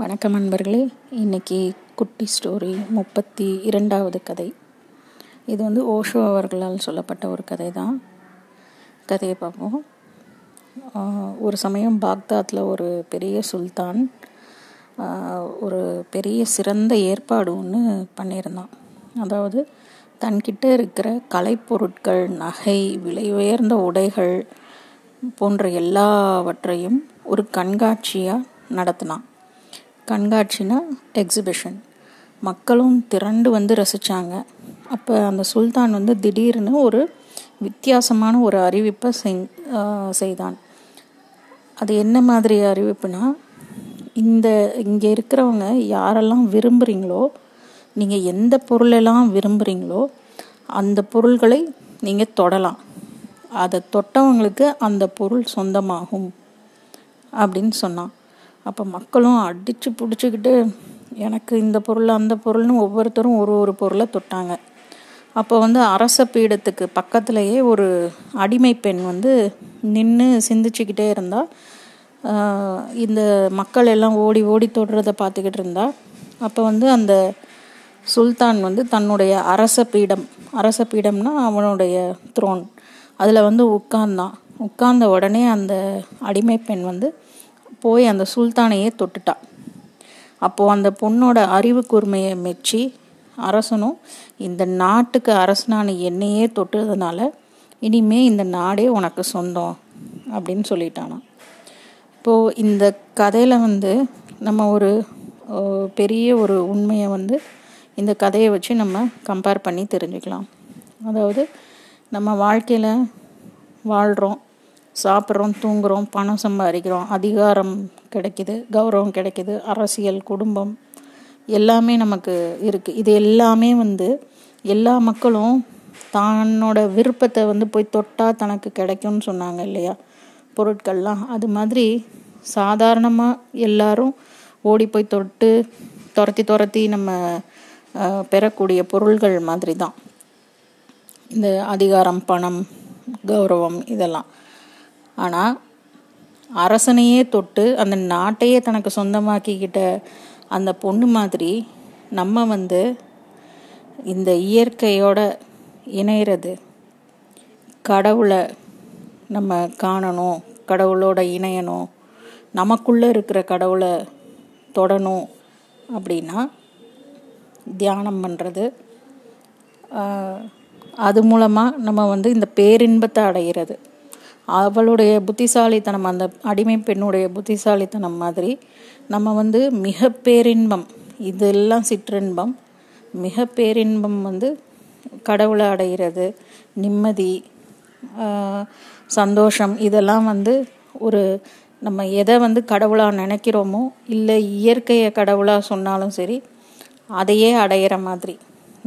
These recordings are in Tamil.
வணக்கம் நண்பர்களே. இன்னைக்கு குட்டி ஸ்டோரி முப்பத்தி இரண்டாவது கதை. இது வந்து ஓஷோ அவர்களால் சொல்லப்பட்ட ஒரு கதை தான் கதையை பார்ப்போம். ஒரு சமயம் பாக்தாத்தில் ஒரு பெரிய சுல்தான் ஒரு பெரிய சிறந்த ஏற்பாடு ஒன்று பண்ணியிருந்தான். அதாவது தன்கிட்ட இருக்கிற கலைப்பொருட்கள் நகை விலை உயர்ந்த உடைகள் போன்ற எல்லாவற்றையும் ஒரு கண்காட்சியாக நடத்தினான். கண்காட்சினா எக்ஸிபிஷன் மக்களும் திரண்டு வந்து ரசித்தாங்க அப்போ அந்த சுல்தான் வந்து திடீர்னு ஒரு வித்தியாசமான ஒரு அறிவிப்பை செய் செய்தான். அது என்ன மாதிரி அறிவிப்புனா இந்த இங்கே இருக்கிறவங்க யாரெல்லாம் விரும்புகிறீங்களோ நீங்கள் எந்த பொருளெல்லாம் விரும்புகிறீங்களோ அந்த பொருள்களை நீங்கள் தொடலாம். அதை தொட்டவங்களுக்கு அந்த பொருள் சொந்தமாகும். அப்படின்னு சொன்னான். அப்போ மக்களும் அடித்து பிடிச்சிக்கிட்டு எனக்கு இந்த பொருள் அந்த பொருள்னு ஒவ்வொருத்தரும் ஒரு ஒரு பொருளை தொட்டாங்க. அப்போ வந்து அரச பீடத்துக்கு பக்கத்துலேயே ஒரு அடிமை பெண் வந்து நின்று சிந்திச்சுக்கிட்டே இருந்தா இந்த மக்கள் எல்லாம் ஓடி ஓடி தொடுறதை பார்த்துக்கிட்டு இருந்தா அப்போ வந்து அந்த சுல்தான் வந்து தன்னுடைய அரச பீடம் அரச பீடம்னா அவனுடைய த்ரோன் அதில் வந்து உட்கார்ந்தான். உட்கார்ந்த உடனே அந்த அடிமை பெண் வந்து போய் அந்த சுல்தானையே தொட்டுட்டா. அப்போது அந்த பொண்ணோட அறிவு கூர்மையை மெச்சி அரசனும் இந்த நாட்டுக்கு அரசனான என்னையே தொட்டதுனால இனிமே இந்த நாடே உனக்கு சொந்தம் அப்படின்னு சொல்லிட்டானாம் இப்போது இந்த கதையில் வந்து நம்ம ஒரு பெரிய ஒரு உண்மையை வந்து இந்த கதையை வச்சு நம்ம கம்பேர் பண்ணி தெரிஞ்சுக்கலாம். அதாவது நம்ம வாழ்க்கையில் வாழ்கிறோம் சாப்பிட்றோம் தூங்குறோம் பணம் சம்பாதிக்கிறோம் அதிகாரம் கிடைக்குது கௌரவம் கிடைக்குது அரசியல் குடும்பம் எல்லாமே நமக்கு இருக்குது இது எல்லாமே வந்து எல்லா மக்களும் தன்னோட விருப்பத்தை வந்து போய் தொட்டால் தனக்கு கிடைக்கும்னு சொன்னாங்க இல்லையா? பொருட்கள்லாம். அது மாதிரி சாதாரணமாக எல்லாரும் ஓடி போய் தொட்டு துரத்தி துரத்தி நம்ம பெறக்கூடிய பொருள்கள் மாதிரி தான். இந்த அதிகாரம் பணம் கௌரவம் இதெல்லாம். ஆனால் அரசனையே தொட்டு அந்த நாட்டையே தனக்கு சொந்தமாக்கிக்கிட்ட அந்த பொண்ணு மாதிரி நம்ம வந்து இந்த இயற்கையோட இணையிறது. கடவுளை நம்ம காணணும் கடவுளோட இணையணும் நமக்குள்ளே இருக்கிற கடவுளை தொடணும் அப்படின்னா தியானம் பண்ணுறது அது மூலமாக நம்ம வந்து இந்த பேரின்பத்தை அடைகிறது அவளுடைய புத்திசாலித்தனம் அந்த அடிமை பெண்ணுடைய புத்திசாலித்தனம் மாதிரி நம்ம வந்து மிக பேரின்பம் இதெல்லாம் சிற்றின்பம். மிக பேரின்பம் வந்து கடவுளை அடைகிறது நிம்மதி சந்தோஷம் இதெல்லாம் வந்து ஒரு நம்ம எதை வந்து கடவுளாக நினைக்கிறோமோ இல்லை இயற்கையை கடவுளாக சொன்னாலும் சரி அதையே அடையிற மாதிரி.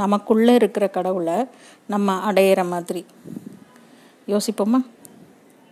நமக்குள்ளே இருக்கிற கடவுளை நம்ம அடையிற மாதிரி. யோசிப்போமா?